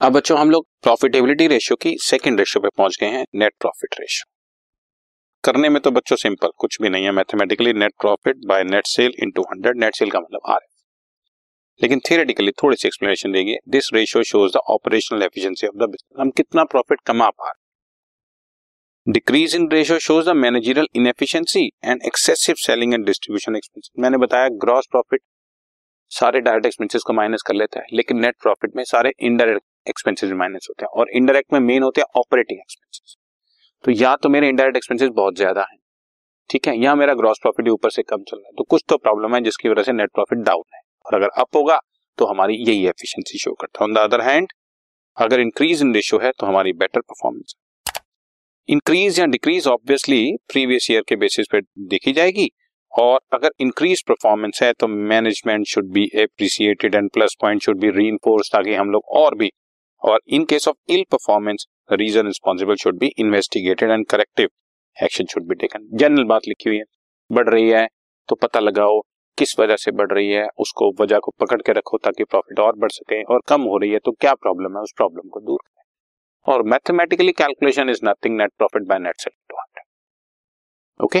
अब बच्चों, हम लोग प्रॉफिटेबिलिटी रेशियो की सेकंड रेशियो पे पहुँच गए हैं नेट प्रॉफिट रेशियो करने में तो बच्चों सिंपल कुछ भी नहीं है mathematically net profit by net sale into hundred net sale का मतलब आर लेकिन थियोरेटिकली थोड़ी सी एक्सप्लेनेशन देगी this ratio shows the operational efficiency of the business हम कितना प्रॉफिट कमा पा रहे decrease in ratio shows the managerial inefficiency and excessive selling and distribution expense मैंने बताया ग्रॉस प्रॉफिट सारे डायरेक्ट एक्सपेंसेस को माइनस कर लेता है, लेकिन नेट प्रॉफिट में सारे इनडायरेक्ट एक्सपेंसेस माइनस होते हैं और इनडायरेक्ट में मेन होते हैं ऑपरेटिंग एक्सपेंसेस तो या तो मेरे इनडायरेक्ट एक्सपेंसेस बहुत ज़्यादा है, ठीक है, या मेरा ग्रॉस प्रॉफिट ऊपर से कम चल रहा है तो कुछ तो प्रॉब्लम है जिसकी वजह से नेट प्रॉफिट डाउन है। और अगर अप होगा तो हमारी यही एफिशिएंसी शो करता है। ऑन द अदर हैंड अगर इंक्रीज इन रेशियो है तो हमारी बेटर परफॉर्मेंस इंक्रीज या डिक्रीज ऑब्वियसली प्रीवियस ईयर के बेसिस पे देखी जाएगी, और अगर इंक्रीज परफॉर्मेंस है तो management should be appreciated and plus point should be re ताकि हम लोग और भी और in case of ill performance reason responsible should be investigated and corrective action should be taken general बात लिखी हुई है। बढ़ रही है तो पता लगाओ किस वजह से बढ़ रही है। उसको वजह को पकड़ के रखो ताकि प्रॉफिट और बढ़ सके। और कम हो रही है तो क्या प्रॉब्लम है? उस प्रॉब्लम को दूर करें। और mathematically calculation is nothing net profit by net sale to hundred okay